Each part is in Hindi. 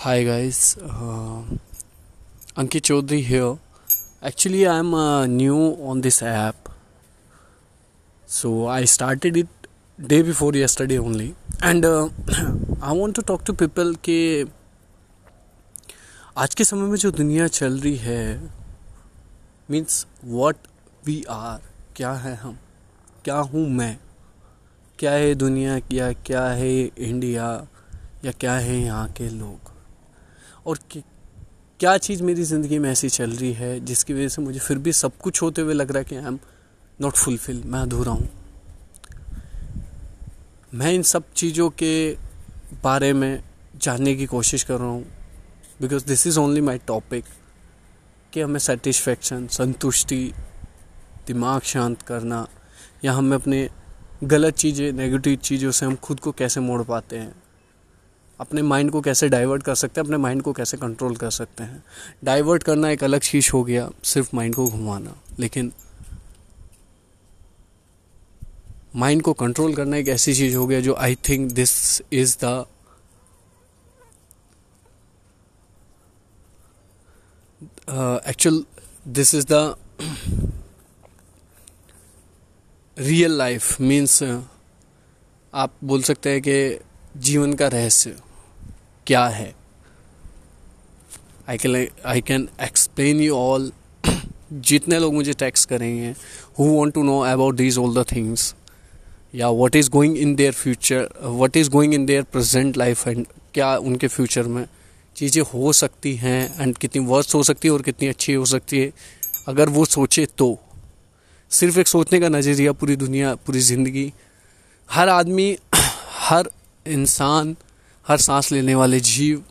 हाय गाइस अंकित चौधरी है actually I am new on this app so I started it day before yesterday only and I want to talk to people के आज के समय में जो दुनिया चल रही है मीन्स व्हाट वी आर क्या है हम, क्या हूँ मैं, क्या है दुनिया, या क्या है इंडिया या क्या है यहाँ के लोग। और क्या चीज़ मेरी ज़िंदगी में ऐसी चल रही है जिसकी वजह से मुझे फिर भी सब कुछ होते हुए लग रहा है कि आई एम नॉट फुलफिल मैं अधूरा हूँ। मैं इन सब चीज़ों के बारे में जानने की कोशिश कर रहा हूँ because this is only my topic कि हमें सेटिस्फेक्शन संतुष्टि, दिमाग शांत करना, या हमें अपने गलत चीज़ें नेगेटिव चीज़ों से हम खुद को कैसे मोड़ पाते हैं। अपने माइंड को कैसे डाइवर्ट कर सकते हैं, अपने माइंड को कैसे कंट्रोल कर सकते हैं। डाइवर्ट करना एक अलग चीज़ हो गया, सिर्फ़ माइंड को घुमाना। लेकिन माइंड को कंट्रोल करना एक ऐसी चीज़ हो गया जो I think this is the actual this is the real life means आप बोल सकते हैं कि जीवन का रहस्य। क्या है? I can I can explain you all जितने लोग मुझे टेक्स्ट करेंगे who want to know about these all the things या what is going in their future what is going in their present life and क्या उनके फ्यूचर में चीज़ें हो सकती हैं एंड कितनी वर्स्ट हो सकती है और कितनी अच्छी हो सकती है। अगर वो सोचे तो। सिर्फ़ एक सोचने का नज़रिया पूरी दुनिया, पूरी ज़िंदगी। हर आदमी, हर इंसान हर सांस लेने वाले जीव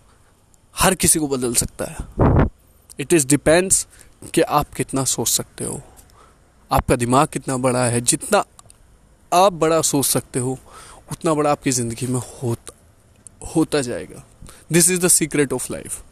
हर किसी को बदल सकता है। इट इज़ डिपेंड्स कि आप कितना सोच सकते हो। आपका दिमाग कितना बड़ा है। जितना आप बड़ा सोच सकते हो, उतना बड़ा आपकी ज़िंदगी में होता होता जाएगा। This is the secret of life